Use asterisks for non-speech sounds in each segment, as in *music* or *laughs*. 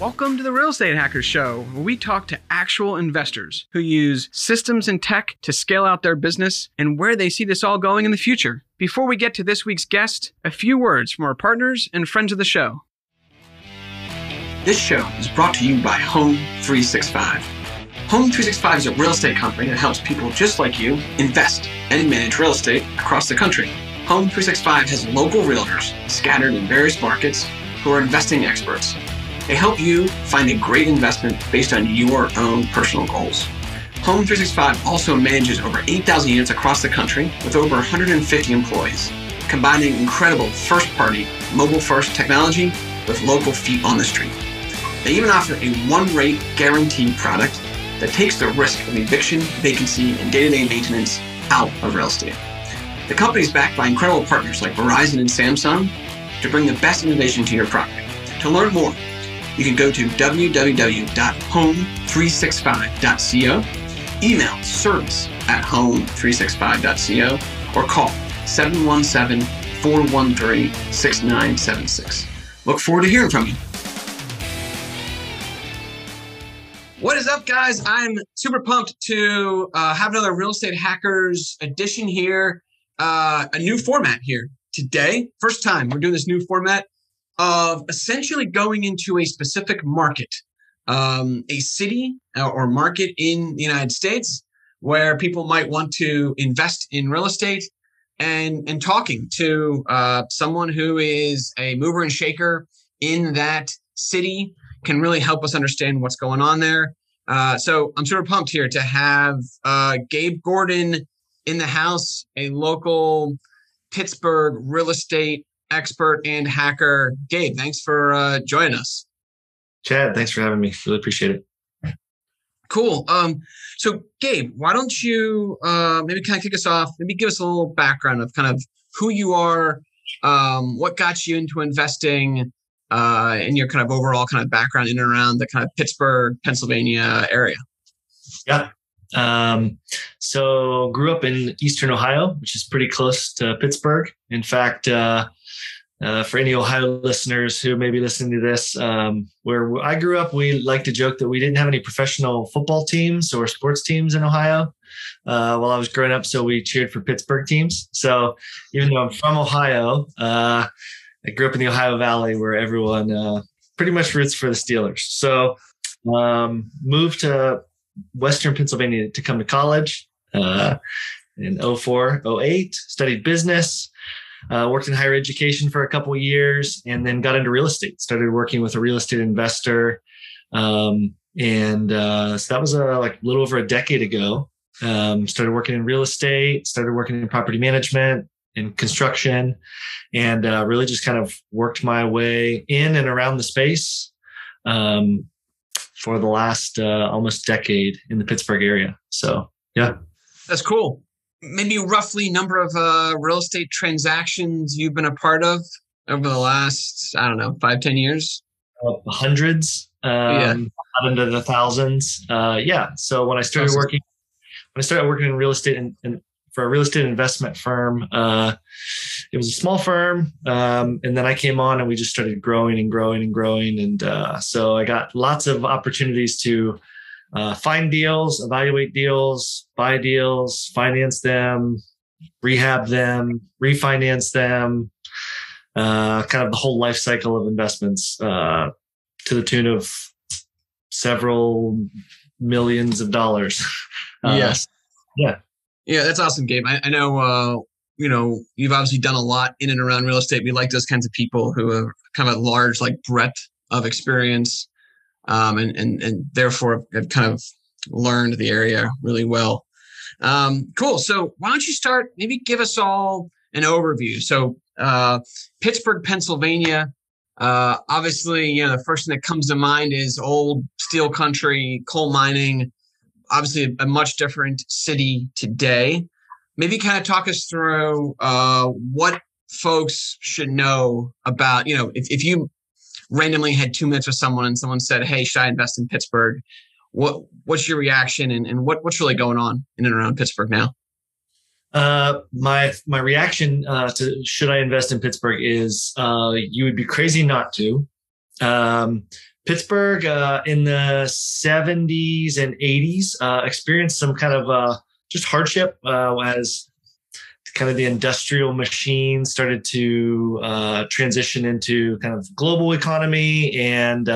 Welcome to the Real Estate Hackers Show, where we talk to actual investors who use systems and tech to scale out their business and where they see this all going in the future. Before we get to this week's guest, a few words from our partners and friends of the show. This show is brought to you by Home 365. Home 365 is a real estate company that helps people just like you invest and manage real estate across the country. Home 365 has local realtors scattered in various markets who are investing experts they help you find a great investment based on your own personal goals. Home 365 also manages over 8,000 units across the country with over 150 employees, combining incredible first party, mobile first technology with local feet on the street. They even offer a one rate guarantee product that takes the risk of eviction, vacancy, and day to day maintenance out of real estate. The company is backed by incredible partners like Verizon and Samsung to bring the best innovation to your property. To learn more, you can go to www.home365.co, email service at home365.co, or call 717 413 6976. Look forward to hearing from you. What is up, guys? I'm super pumped to uh, have another Real Estate Hackers edition here. Uh, a new format here today. First time we're doing this new format of essentially going into a specific market, um, a city or market in the United States where people might want to invest in real estate and and talking to uh, someone who is a mover and shaker in that city can really help us understand what's going on there. Uh, so I'm super pumped here to have uh, Gabe Gordon in the house, a local Pittsburgh real estate expert and hacker. Gabe, thanks for uh, joining us. Chad, thanks for having me. Really appreciate it. Cool. Um, so, Gabe, why don't you uh, maybe kind of kick us off? Maybe give us a little background of kind of who you are, um, what got you into investing, uh, and your kind of overall kind of background in and around the kind of Pittsburgh, Pennsylvania area. Yeah. Um, so grew up in Eastern Ohio, which is pretty close to Pittsburgh. In fact, uh, uh, for any Ohio listeners who may be listening to this, um, where I grew up, we like to joke that we didn't have any professional football teams or sports teams in Ohio uh, while I was growing up. So we cheered for Pittsburgh teams. So even though I'm from Ohio, uh, I grew up in the Ohio Valley where everyone uh, pretty much roots for the Steelers. So um, moved to Western Pennsylvania to come to college uh, in 04, 08, studied business. Uh, worked in higher education for a couple years and then got into real estate. Started working with a real estate investor. Um, and uh, so that was a, like a little over a decade ago. Um, started working in real estate, started working in property management and construction, and uh, really just kind of worked my way in and around the space um, for the last uh, almost decade in the Pittsburgh area. So, yeah. That's cool maybe roughly number of uh, real estate transactions you've been a part of over the last i don't know five ten years? Uh, hundreds um, yeah. not into the thousands. Uh, yeah so when i started working when i started working in real estate and, and for a real estate investment firm uh, it was a small firm um, and then i came on and we just started growing and growing and growing. And uh, so i got lots of opportunities to uh, find deals, evaluate deals, buy deals, finance them, rehab them, refinance them, uh, kind of the whole life cycle of investments uh, to the tune of several millions of dollars. *laughs* Uh, yes. Yeah. Yeah, that's awesome, Gabe. I, I know, uh, you know, you've obviously done a lot in and around real estate. We like those kinds of people who have kind of a large, like, breadth of experience um, and, and, and therefore have kind of learned the area really well. Um, cool. So why don't you start? Maybe give us all an overview. So uh, Pittsburgh, Pennsylvania. Uh, obviously, you know the first thing that comes to mind is old steel country, coal mining. Obviously, a, much different city today. maybe kind of talk us through uh, what folks should know about, you know, if, if you randomly had two minutes with someone and someone said, Hey, should I invest in Pittsburgh? What what's your reaction and, and what, what's really going on in and around Pittsburgh now? Uh, my my reaction uh, to should I invest in Pittsburgh is uh, you would be crazy not to. Um, Pittsburgh uh, in the 70s and 80s uh, experienced some kind of uh, just hardship as kind of the industrial machine started to transition into kind of global economy and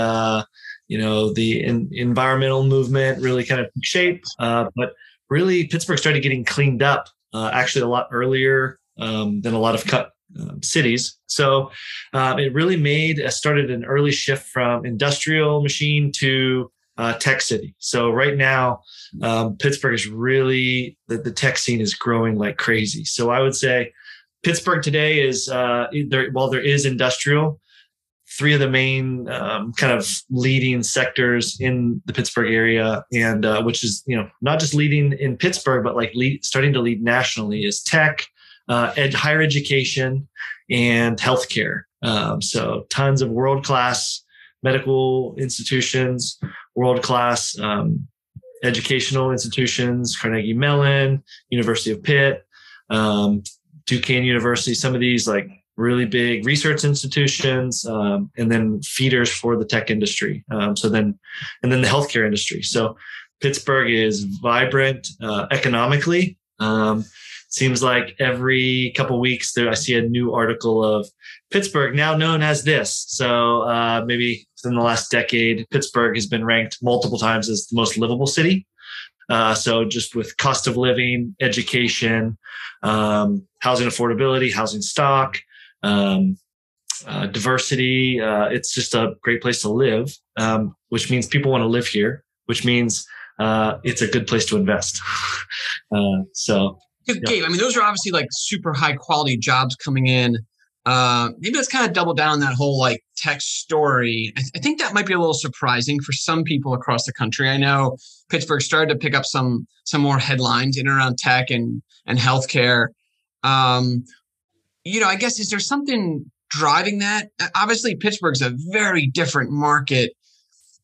you know the in, environmental movement really kind of took shape but really pittsburgh started getting cleaned up uh, actually a lot earlier um, than a lot of cut um, cities. So um, it really made uh, started an early shift from industrial machine to uh, tech city. So right now, um, Pittsburgh is really the, the, tech scene is growing like crazy. So I would say Pittsburgh today is uh, there. While there is industrial, three of the main um, kind of leading sectors in the Pittsburgh area, and uh, which is you know not just leading in Pittsburgh, but like lead, starting to lead nationally is tech, uh, ed, higher education, and healthcare. Um, so tons of world class medical institutions, world class um, educational institutions, Carnegie Mellon, University of Pitt, um, Duquesne University. Some of these like really big research institutions, um, and then feeders for the tech industry. Um, so then, and then the healthcare industry. So Pittsburgh is vibrant uh, economically. Seems like every couple weeks there I see a new article of Pittsburgh now known as this. So uh, maybe within the last decade, Pittsburgh has been ranked multiple times as the most livable city. Uh, so just with cost of living, education, um, housing affordability, housing stock, um, uh, diversity. Uh, it's just a great place to live, um, which means people want to live here, which means uh, it's a good place to invest. *laughs* Uh, so, yeah. Gabe, I mean, those are obviously like super high quality jobs coming in. Uh, maybe let's kind of double down on that whole like tech story. I, th- I, think that might be a little surprising for some people across the country. I know Pittsburgh started to pick up some some more headlines in and around tech and and healthcare. Um, you know, I guess is there something driving that? Obviously, Pittsburgh's a very different market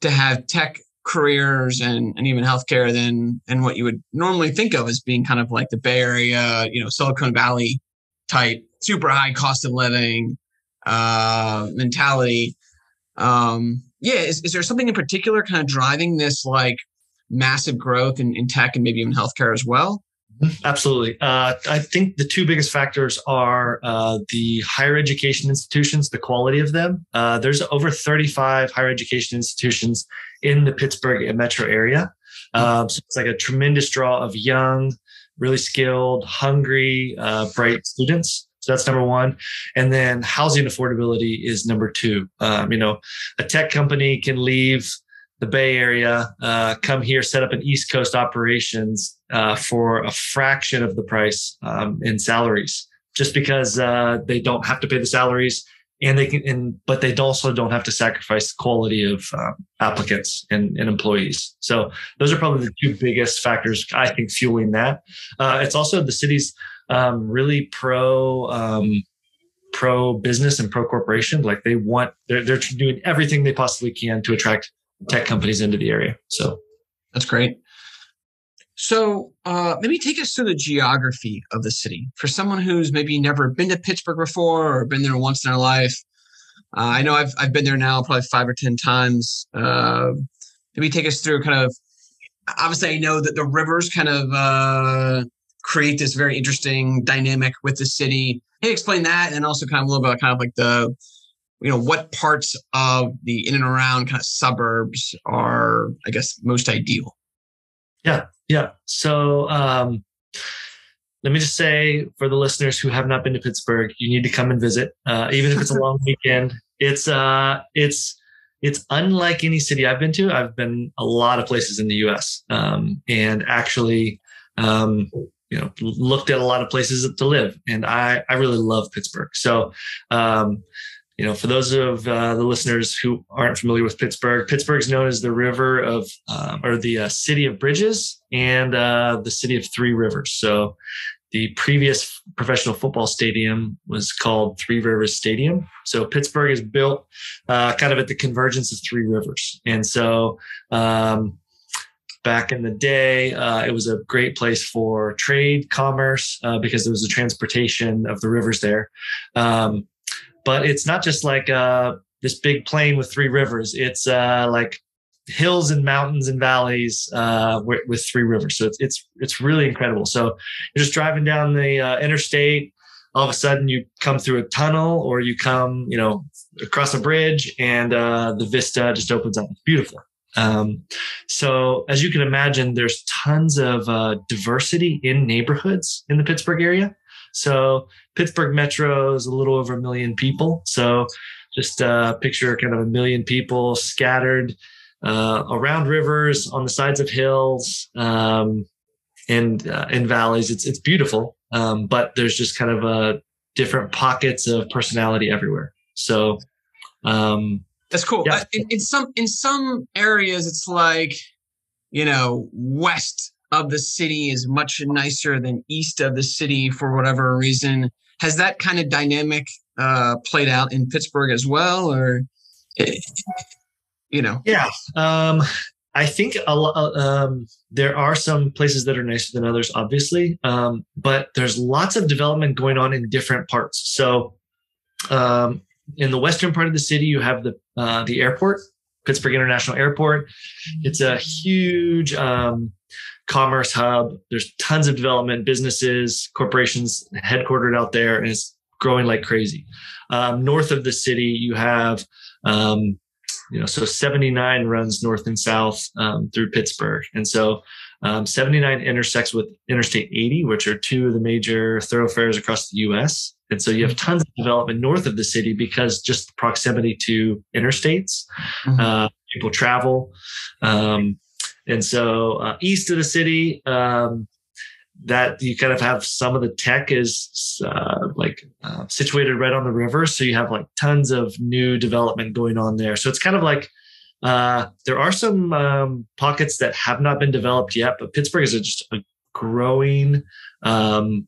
to have tech careers and, and even healthcare than than what you would normally think of as being kind of like the Bay Area, you know, Silicon Valley type, super high cost of living uh, mentality. Um, yeah, is, is there something in particular kind of driving this like massive growth in, in tech and maybe even healthcare as well? Absolutely. Uh, I think the two biggest factors are uh, the higher education institutions, the quality of them. Uh, there's over 35 higher education institutions in the Pittsburgh metro area. Um, so it's like a tremendous draw of young, really skilled, hungry, uh, bright students. So that's number one. And then housing affordability is number two. Um, you know, a tech company can leave the Bay Area, uh, come here, set up an East Coast operations uh, for a fraction of the price um, in salaries, just because uh, they don't have to pay the salaries, and they can, and, but they also don't have to sacrifice the quality of um, applicants and, and, employees. So those are probably the two biggest factors I think fueling that. Uh, it's also the city's um, really pro um, pro business and pro corporation. Like they want, they're, they're doing everything they possibly can to attract tech companies into the area. So that's great. So uh, maybe take us through the geography of the city for someone who's maybe never been to Pittsburgh before or been there once in their life. Uh, I know I've I've been there now probably five or ten times. Uh, maybe take us through kind of. Obviously, I know that the rivers kind of uh, create this very interesting dynamic with the city. Hey, explain that, and also kind of a little bit kind of like the you know what parts of the in and around kind of suburbs are i guess most ideal yeah yeah. So um let me just say for the listeners who have not been to pittsburgh you need to come and visit uh, even if it's a long *laughs* weekend. It's uh it's it's unlike any city i've been to. I've been a lot of places in the us um, and actually um, you know looked at a lot of places to live and i i really love pittsburgh. So um, you know, for those of uh, the listeners who aren't familiar with Pittsburgh, Pittsburgh is known as the river of, um, or the uh, city of bridges and uh, the city of three rivers. So the previous professional football stadium was called Three Rivers Stadium. So Pittsburgh is built uh, kind of at the convergence of three rivers. And so um, back in the day, uh, it was a great place for trade, commerce, uh, because there was a transportation of the rivers there. Um, but it's not just like uh, this big plain with three rivers. It's uh, like hills and mountains and valleys uh, with, with, three rivers. So it's it's it's really incredible. So you're just driving down the uh, interstate. All of a sudden, you come through a tunnel, or you come, you know, across a bridge, and uh, the vista just opens up. It's beautiful. Um, so as you can imagine, there's tons of uh, diversity in neighborhoods in the Pittsburgh area. So Pittsburgh Metro is a little over a million people. So just uh, picture kind of a million people scattered uh, around rivers, on the sides of hills, um, and uh, in valleys. It's it's beautiful, um, but there's just kind of a uh, different pockets of personality everywhere. So um, that's cool. Yeah. Uh, in, in some in some areas, it's like you know west of the city is much nicer than east of the city for whatever reason. Has that kind of dynamic uh, played out in Pittsburgh as well, or you know? Yeah, um, I think a lot. Um, there are some places that are nicer than others, obviously, um, but there's lots of development going on in different parts. So, um, in the western part of the city, you have the uh, the airport, Pittsburgh International Airport. It's a huge um, commerce hub. There's tons of development, businesses, corporations headquartered out there, and it's growing like crazy. Um, north of the city, you have um, you know, so 79 runs north and south um, through Pittsburgh, and so um, 79 intersects with Interstate 80, which are two of the major thoroughfares across the U.S. And so you have mm-hmm. tons of development north of the city because just proximity to interstates, mm-hmm. uh, people travel. Um, and so uh, east of the city, um, that you kind of have some of the tech is uh, like uh, situated right on the river. So you have like tons of new development going on there. So it's kind of like uh, there are some um, pockets that have not been developed yet, but Pittsburgh is just a growing um,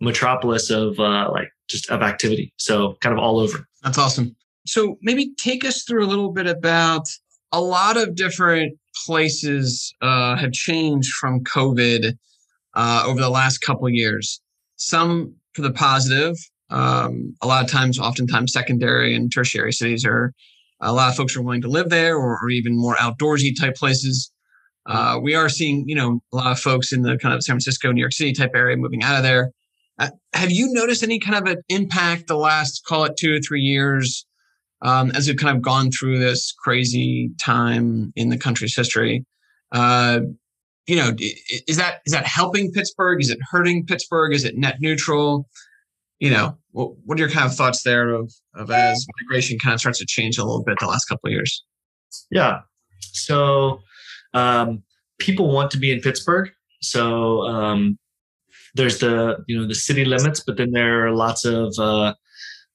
metropolis of uh, like just of activity. So kind of all over. That's awesome. So maybe take us through a little bit about a lot of different places uh, have changed from COVID uh, over the last couple years. Some for the positive. Um, a lot of times, oftentimes, secondary and tertiary cities are a lot of folks are willing to live there, or, or even more outdoorsy type places. Uh, we are seeing, you know, a lot of folks in the kind of San Francisco, New York City type area moving out of there. Uh, have you noticed any kind of an impact the last, call it two or three years, um, as we've kind of gone through this crazy time in the country's history? Uh, you know, is that is that helping Pittsburgh? Is it hurting Pittsburgh? Is it net neutral? You know, what, what are your kind of thoughts there of, of as migration kind of starts to change a little bit the last couple of years? Yeah. So um, people want to be in Pittsburgh. So um, there's the you know the city limits, but then there are lots of uh,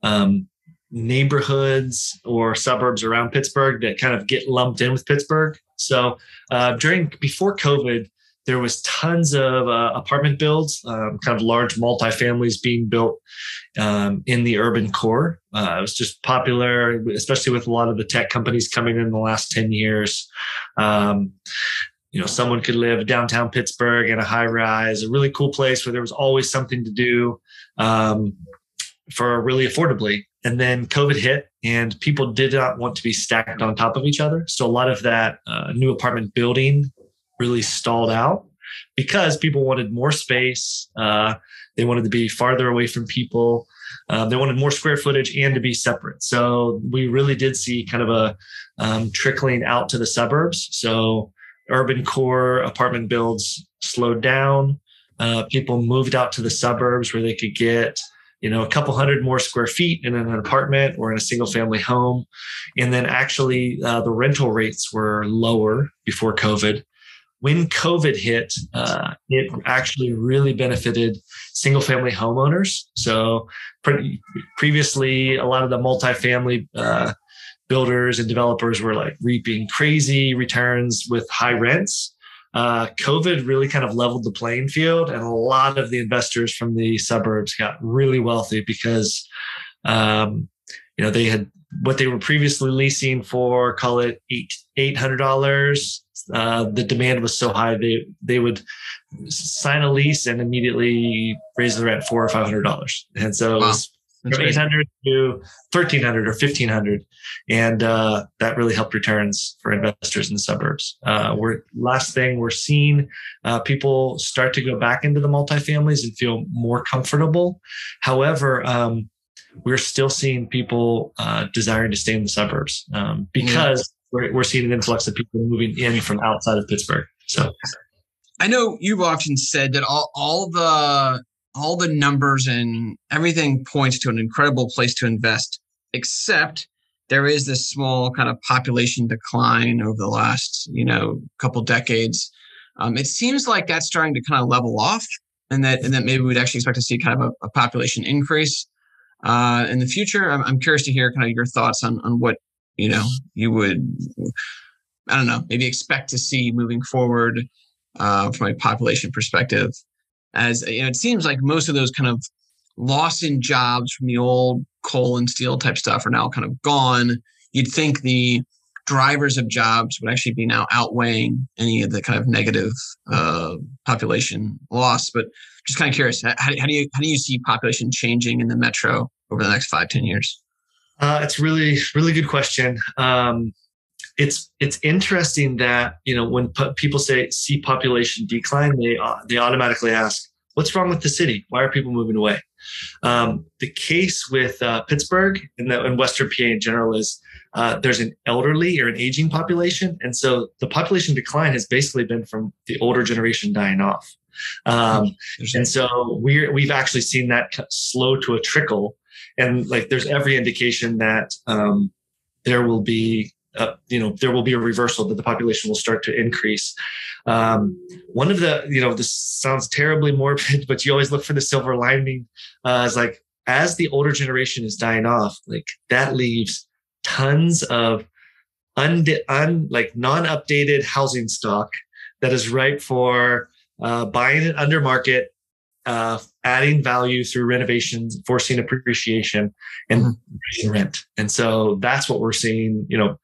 um, neighborhoods or suburbs around Pittsburgh that kind of get lumped in with Pittsburgh. So uh, during before COVID, there was tons of uh, apartment builds, um, kind of large multifamilies being built um, in the urban core. Uh, it was just popular, especially with a lot of the tech companies coming in the last 10 years. Um, you know, someone could live downtown Pittsburgh in a high rise, a really cool place where there was always something to do um, for really affordably. And then COVID hit, and people did not want to be stacked on top of each other. So a lot of that uh, new apartment building really stalled out because people wanted more space. Uh, they wanted to be farther away from people. Um, they wanted more square footage and to be separate. So we really did see kind of a um, trickling out to the suburbs. So urban core apartment builds slowed down. Uh, people moved out to the suburbs where they could get you know a couple hundred more square feet in an apartment or in a single family home. And then actually uh, the rental rates were lower before covid. When covid hit uh, it actually really benefited single family homeowners. So pre- previously a lot of the multifamily uh, builders and developers were like reaping crazy returns with high rents uh, COVID really kind of leveled the playing field, and a lot of the investors from the suburbs got really wealthy because, um, you know, they had what they were previously leasing for, call it eight eight hundred dollars. Uh, the demand was so high they they would sign a lease and immediately raise the rent four or five hundred dollars, and so wow. it was from 800 to 1300 or 1500 and uh, that really helped returns for investors in the suburbs. Uh, we're last thing we're seeing uh, people start to go back into the multifamilies and feel more comfortable. However um, we're still seeing people uh, desiring to stay in the suburbs um, because mm. we're, we're seeing an influx of people moving in from outside of pittsburgh. So I know you've often said that all, all the all the numbers and everything points to an incredible place to invest, except there is this small kind of population decline over the last, you know, couple decades. Um, it seems like that's starting to kind of level off, and that and that maybe we'd actually expect to see kind of a, a population increase uh, in the future. I'm, I'm curious to hear kind of your thoughts on on what you know you would, I don't know, maybe expect to see moving forward uh, from a population perspective as you know, it seems like most of those kind of loss in jobs from the old coal and steel type stuff are now kind of gone. You'd think the drivers of jobs would actually be now outweighing any of the kind of negative uh, population loss. But just kind of curious, how, how, do you how do you see population changing in the metro over the next five ten years? Uh, it's really really good question. Um, it's it's interesting that you know when people say see population decline, they uh, they automatically ask, "What's wrong with the city? Why are people moving away?" Um, the case with uh, Pittsburgh and, the, and Western PA in general is uh, there's an elderly or an aging population, and so the population decline has basically been from the older generation dying off. Um, and so we're we've actually seen that slow to a trickle, and like there's every indication that um, there will be uh, you know there will be a reversal that the population will start to increase. Um, one of the you know this sounds terribly morbid *laughs* but you always look for the silver lining uh, is like as the older generation is dying off like that leaves tons of un, un like non-updated housing stock that is ripe for uh, buying it under market uh, adding value through renovations, forcing appreciation, and mm-hmm. rent. And so that's what we're seeing. You know,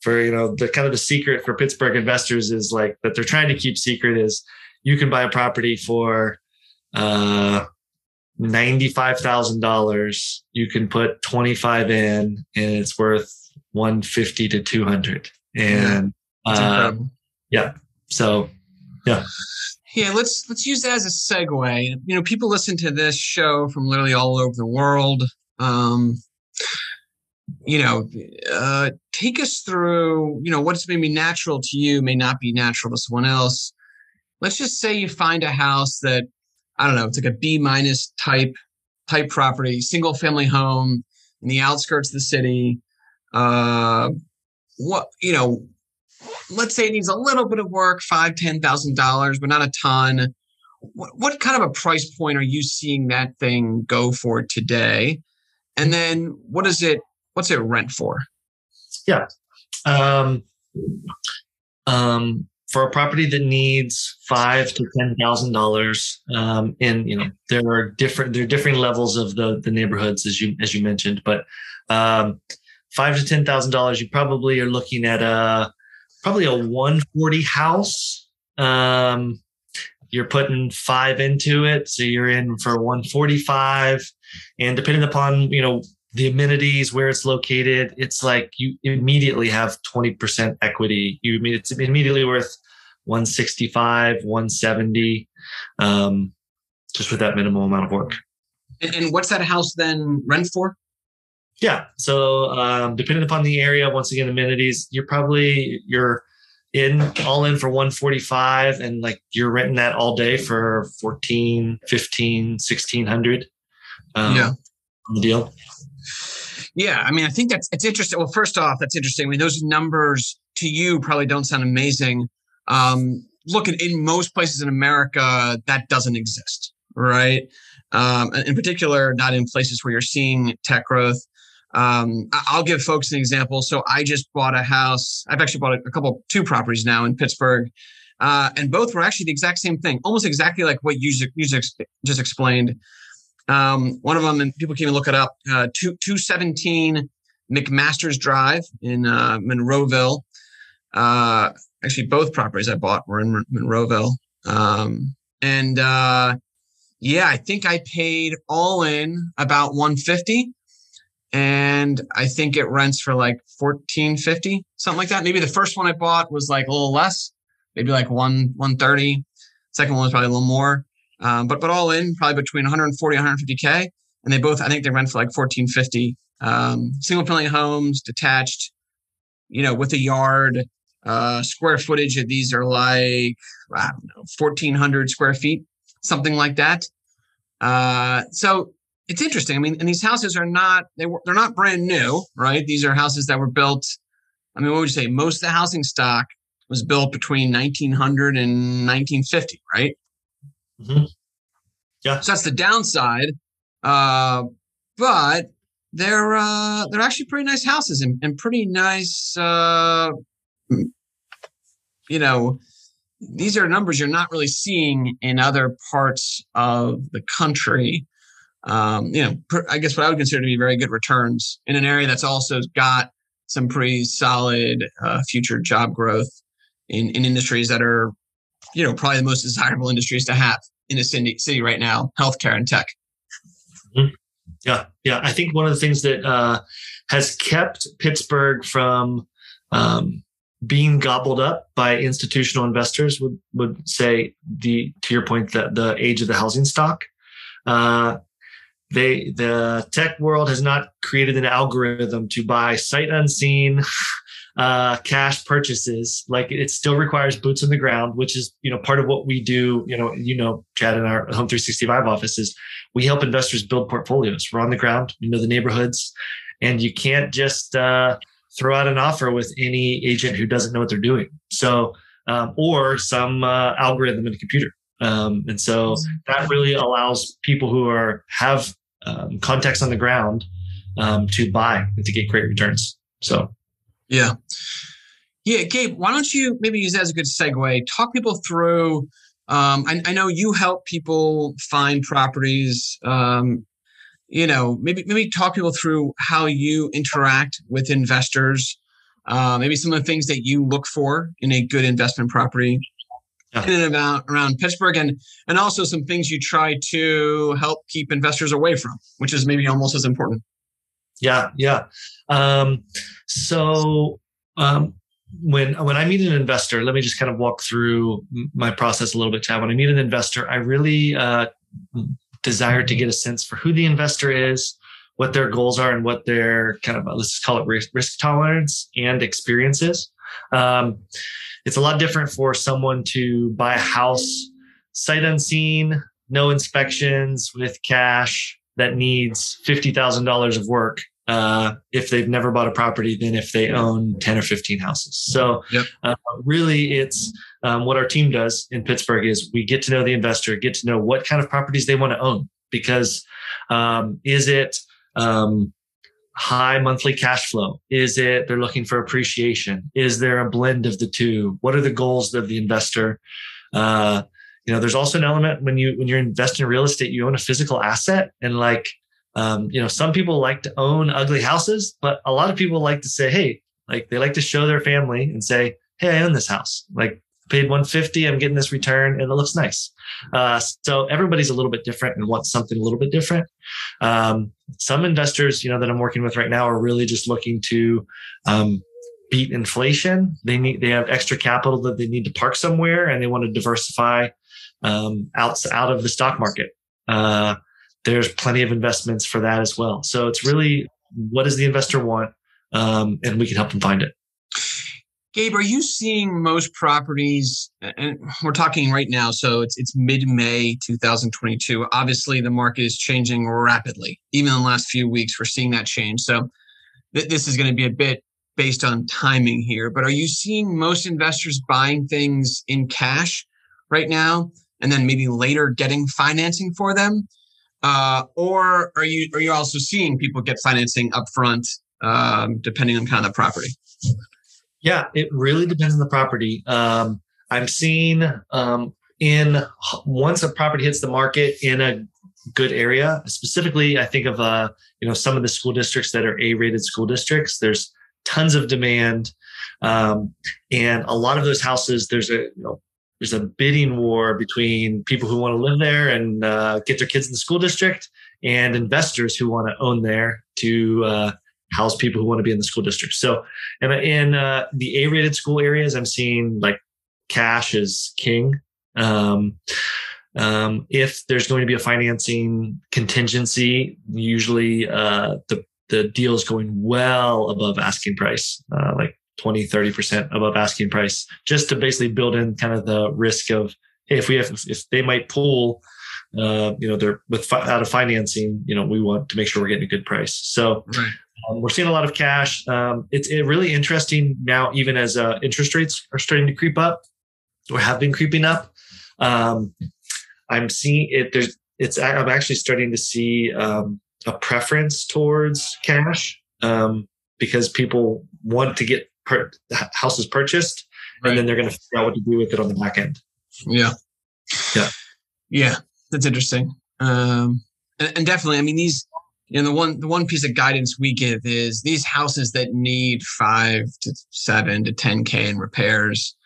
for you know the kind of the secret for Pittsburgh investors is like that they're trying to keep secret is you can buy a property for uh, ninety-five thousand dollars. You can put twenty-five in, and it's worth one fifty to two hundred. And yeah, uh, yeah, so yeah. Yeah, let's let's use that as a segue. You know, people listen to this show from literally all over the world. Um, you know, uh, take us through. You know, what's maybe natural to you may not be natural to someone else. Let's just say you find a house that I don't know, it's like a B minus type type property, single family home in the outskirts of the city. Uh, what you know, let's say it needs a little bit of work, five, ten thousand dollars, but not a ton. What, what kind of a price point are you seeing that thing go for today? And then what is it? What's it rent for? Yeah. Um, um, for a property that needs five to ten thousand dollars, um, and you know there are different there are different levels of the the neighborhoods as you as you mentioned, but um, five to ten thousand dollars, you probably are looking at a probably a 140 house. Um, you're putting five into it, so you're in for 145. And depending upon you know the amenities, where it's located, it's like you immediately have 20% equity. You mean it's immediately worth 165, 170, um, just with that minimal amount of work. And, and what's that house then rent for? Yeah. So um, depending upon the area, once again, amenities, you're probably you're in all in for 145 and like you're renting that all day for 14, 15, 1600. Um, yeah. On the deal. Yeah. I mean, I think that's, it's interesting. Well, first off, that's interesting. I mean, those numbers to you probably don't sound amazing. Um, look at in most places in America, that doesn't exist. Right. Um, in particular, not in places where you're seeing tech growth. Um, I'll give folks an example. So I just bought a house. I've actually bought a couple, two properties now in Pittsburgh. uh, and both were actually the exact same thing, almost exactly like what you just, just explained. Um, one of them, and people can even look it up, uh, two, 217 McMaster's Drive in uh, Monroeville. Uh, actually, both properties I bought were in Monroeville. Um, and uh, yeah, I think I paid all in about 150 and I think it rents for like 1450, something like that. Maybe the first one I bought was like a little less, maybe like one 130. Second one was probably a little more. Um, but but all in, probably between 140 150k, and they both I think they rent for like 1450. Um, single family homes, detached, you know, with a yard. Uh, square footage of these are like I don't know 1400 square feet, something like that. Uh, so it's interesting. I mean, and these houses are not they were they're not brand new, right? These are houses that were built. I mean, what would you say? Most of the housing stock was built between 1900 and 1950, right? Mm-hmm. Yeah. So that's the downside. Uh, but they're uh, they're actually pretty nice houses and, and pretty nice. Uh, you know, these are numbers you're not really seeing in other parts of the country um, you know, per, I guess what I would consider to be very good returns in an area that's also got some pretty solid uh, future job growth in, in industries that are, you know, probably the most desirable industries to have in a city, city right now, healthcare and tech. Mm-hmm. Yeah, yeah. I think one of the things that uh, has kept Pittsburgh from um, being gobbled up by institutional investors would would say the to your point that the age of the housing stock. Uh, they the tech world has not created an algorithm to buy sight unseen *laughs* uh, cash purchases. Like it still requires boots on the ground, which is you know part of what we do. You know, you know, Chad in our Home 365 offices, we help investors build portfolios. We're on the ground, you know the neighborhoods, and you can't just uh, throw out an offer with any agent who doesn't know what they're doing. So. Um, or some uh, algorithm in a computer. Um, and so that really allows people who are have um, contacts on the ground um, to buy and to get great returns. So, yeah. Yeah, Gabe, why don't you maybe use that as a good segue? Talk people through. Um, I, I know you help people find properties. Um, you know, maybe maybe talk people through how you interact with investors. Uh, maybe some of the things that you look for in a good investment property yeah. in and about around Pittsburgh, and and also some things you try to help keep investors away from, which is maybe almost as important. Yeah, yeah. Um, so um, when when I meet an investor, let me just kind of walk through my process a little bit, Chad. When I meet an investor, I really uh, desire to get a sense for who the investor is, what their goals are, and what their kind of let's call it risk, risk tolerance and experiences. Um, it's a lot different for someone to buy a house sight unseen, no inspections with cash that needs $50,000 of work uh, if they've never bought a property than if they own 10 or 15 houses. So, yep. uh, really, it's um, what our team does in Pittsburgh is we get to know the investor, get to know what kind of properties they want to own because um, is it um, high monthly cash flow? Is it they're looking for appreciation? Is there a blend of the two? What are the goals of the investor? Uh, you know, there's also an element when you when you're investing in real estate, you own a physical asset, and like um, you know, some people like to own ugly houses, but a lot of people like to say, hey, like they like to show their family and say, hey, I own this house. Like paid 150 i'm getting this return and it looks nice. Uh, so everybody's a little bit different and wants something a little bit different. Um, some investors you know that i'm working with right now are really just looking to um, beat inflation. They need they have extra capital that they need to park somewhere and they want to diversify um, out, out of the stock market. Uh, there's plenty of investments for that as well. So it's really what does the investor want? Um, and we can help them find it Gabe, are you seeing most properties? And we're talking right now, so it's it's mid May 2022. Obviously, the market is changing rapidly. Even in the last few weeks, we're seeing that change. So th- this is going to be a bit based on timing here. But are you seeing most investors buying things in cash right now, and then maybe later getting financing for them? Uh, or are you are you also seeing people get financing upfront, um, depending on kind of the property? Yeah, it really depends on the property. Um, I'm seeing um, in once a property hits the market in a good area, specifically, I think of uh, you know some of the school districts that are A-rated school districts. There's tons of demand, um, and a lot of those houses. There's a you know, there's a bidding war between people who want to live there and uh, get their kids in the school district, and investors who want to own there to uh, house people who want to be in the school district. So, in, in uh, the A-rated school areas, I'm seeing like cash is king. Um, um, if there's going to be a financing contingency, usually uh, the the deal is going well above asking price, uh, like 20, 30% above asking price, just to basically build in kind of the risk of hey, if we have if they might pull uh, you know, they're with out of financing, you know, we want to make sure we're getting a good price. So right. Um, we're seeing a lot of cash. Um, it's it really interesting now, even as uh, interest rates are starting to creep up or have been creeping up. Um, I'm seeing it. There's it's. I'm actually starting to see um, a preference towards cash um, because people want to get per- houses purchased, right. and then they're going to figure out what to do with it on the back end. Yeah, yeah, yeah. That's interesting. Um, and, and definitely, I mean, these you know the one the one piece of guidance we give is these houses that need five to seven to ten k in repairs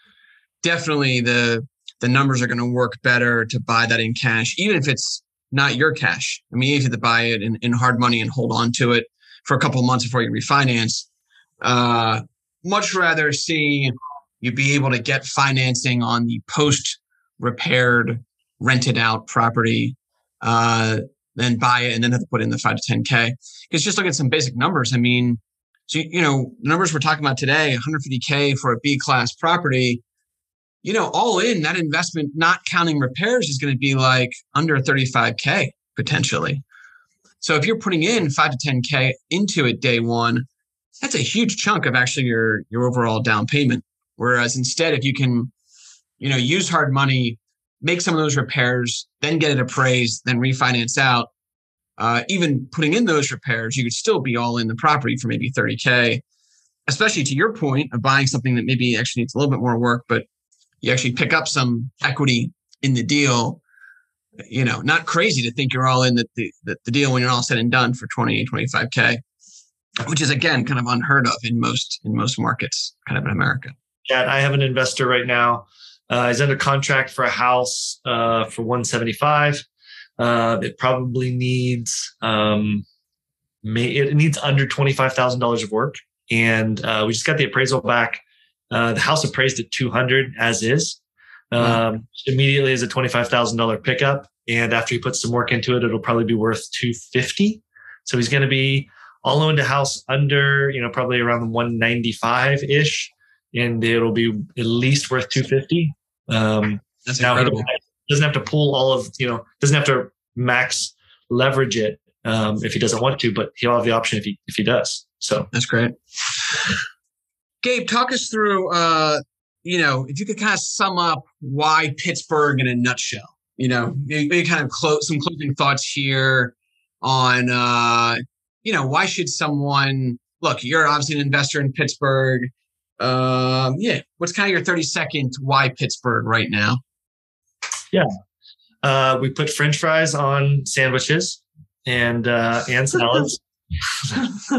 definitely the the numbers are going to work better to buy that in cash even if it's not your cash. I mean if you have to buy it in, in hard money and hold on to it for a couple months before you refinance. Uh, much rather see you be able to get financing on the post repaired rented out property, uh, then buy it and then have to put in the five to 10K. Because just look at some basic numbers. I mean, so, you know, numbers we're talking about today, 150K for a B class property, you know, all in that investment, not counting repairs, is going to be like under 35K potentially. So if you're putting in five to 10K into it day one, that's a huge chunk of actually your your overall down payment. Whereas instead, if you can, you know, use hard money make some of those repairs, then get it appraised, then refinance out. Uh, even putting in those repairs, you could still be all in the property for maybe 30K, especially to your point of buying something that maybe actually needs a little bit more work, but you actually pick up some equity in the deal. You know, not crazy to think you're all in the, the, the deal when you're all said and done for 20, 25K, which is again kind of unheard of in most in most markets, kind of in America. Yeah, I have an investor right now uh, he's under contract for a house uh, for 175. Uh, it probably needs um, may, it needs under twenty five thousand dollars of work, and uh, we just got the appraisal back. Uh, the house appraised at 200 as is. Um. Immediately is a twenty five thousand dollar pickup, and after he puts some work into it, it'll probably be worth 250. So he's going to be all owned a house under you know probably around 195 ish and it'll be at least worth 250 um, That's incredible. doesn't have to pull all of you know doesn't have to max leverage it um, if he doesn't want to, but he'll have the option if he if he does. So that's great. Gabe, talk us through. Uh, you know, if you could kind of sum up why Pittsburgh in a nutshell. You know, maybe kind of close some closing thoughts here on. Uh, you know, why should someone look? You're obviously an investor in Pittsburgh. Um, yeah, what's kind of your 30 second why Pittsburgh right now? Yeah, uh, we put French fries on sandwiches and uh, and salads. *laughs*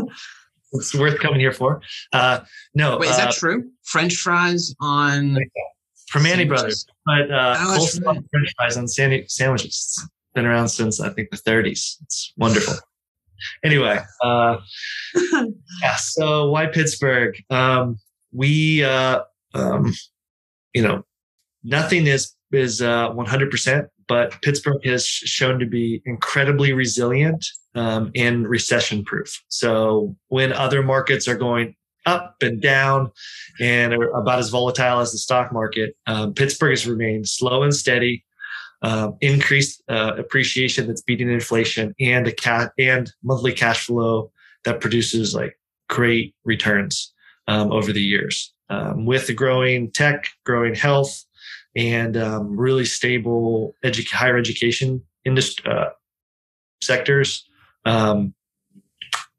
it's worth coming here for. Uh, no, wait, is that uh, true? French fries on Primanti Brothers, but uh, oh, French fries on sandwiches. It's been around since I think the 30s. It's wonderful. anyway, uh, *laughs* yeah. So why Pittsburgh? Um, we uh, um, you know nothing is is uh, 100% but pittsburgh has shown to be incredibly resilient um, and recession proof so when other markets are going up and down and are about as volatile as the stock market um, pittsburgh has remained slow and steady um, increased uh, appreciation that's beating inflation and a cat and monthly cash flow that produces like great returns um, over the years. Um, with the growing tech, growing health, and um, really stable edu- higher education industry uh, sectors, um,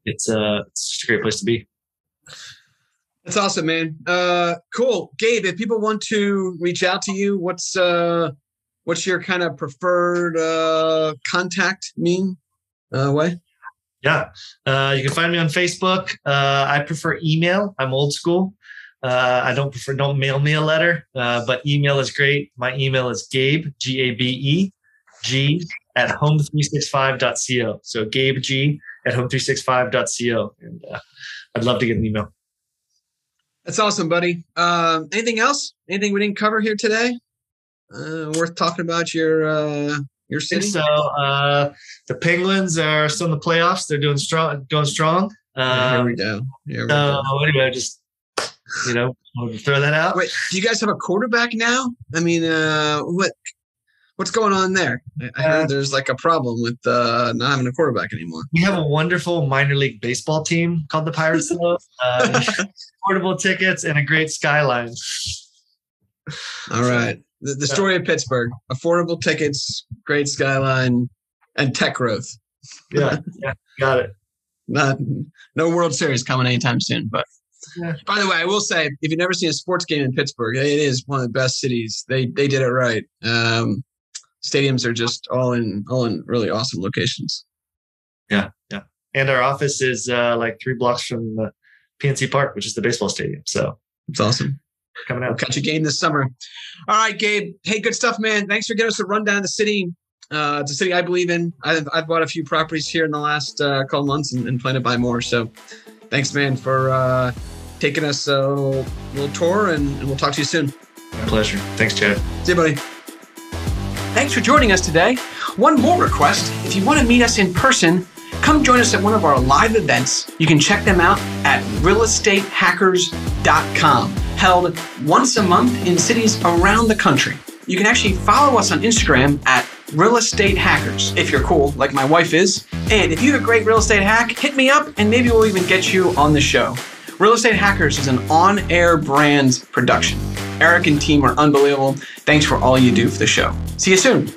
it's, uh, it's just a great place to be. That's awesome, man. Uh, cool, Gabe. If people want to reach out to you, what's uh, what's your kind of preferred uh, contact mean uh, way? Yeah, uh, you can find me on Facebook. Uh, I prefer email. I'm old school. Uh, I don't prefer don't mail me a letter, uh, but email is great. My email is Gabe G A B E G at home365.co. So Gabe G at home365.co, and uh, I'd love to get an email. That's awesome, buddy. Uh, anything else? Anything we didn't cover here today? Uh, worth talking about your your city? So uh, the Penguins are still in the playoffs. They're doing strong, going strong. Yeah, here we Um, go. Here we so go. anyway, just you know, throw that out. Wait, do you guys have a quarterback now? I mean, uh, what what's going on there? I, heard Uh, there's like a problem with uh, not having a quarterback anymore. We have a wonderful minor league baseball team called the Pirates. *laughs* uh, *laughs* portable tickets and a great skyline. All right. The, the story of Pittsburgh: affordable tickets, great skyline, and tech growth. Yeah, *laughs* yeah, got it. Not no World Series coming anytime soon. But Yeah. by the way, I will say, if you've never seen a sports game in Pittsburgh, it is one of the best cities. They they did it right. Um, stadiums are just all in all in really awesome locations. Yeah, yeah. And our office is uh, like three blocks from the PNC Park, which is the baseball stadium. So It's awesome. Coming I'll out. catch a game this summer. All right, Gabe. Hey, good stuff, man. Thanks for giving us a rundown of the city. Uh, it's a city I believe in. I've, I've bought a few properties here in the last uh, couple months and, and plan to buy more. So thanks, man, for uh, taking us a little, little tour, and, and we'll talk to you soon. My pleasure. Thanks, Chad. See you, buddy. Thanks for joining us today. One more request if you want to meet us in person, come join us at one of our live events. You can check them out at realestatehackers.com, held once a month in cities around the country. You can actually follow us on Instagram at Real Estate Hackers if you're cool, like my wife is. And if you have a great real estate hack, hit me up and maybe we'll even get you on the show. Real Estate Hackers is an on air brand production. Eric and team are unbelievable. Thanks for all you do for the show. See you soon.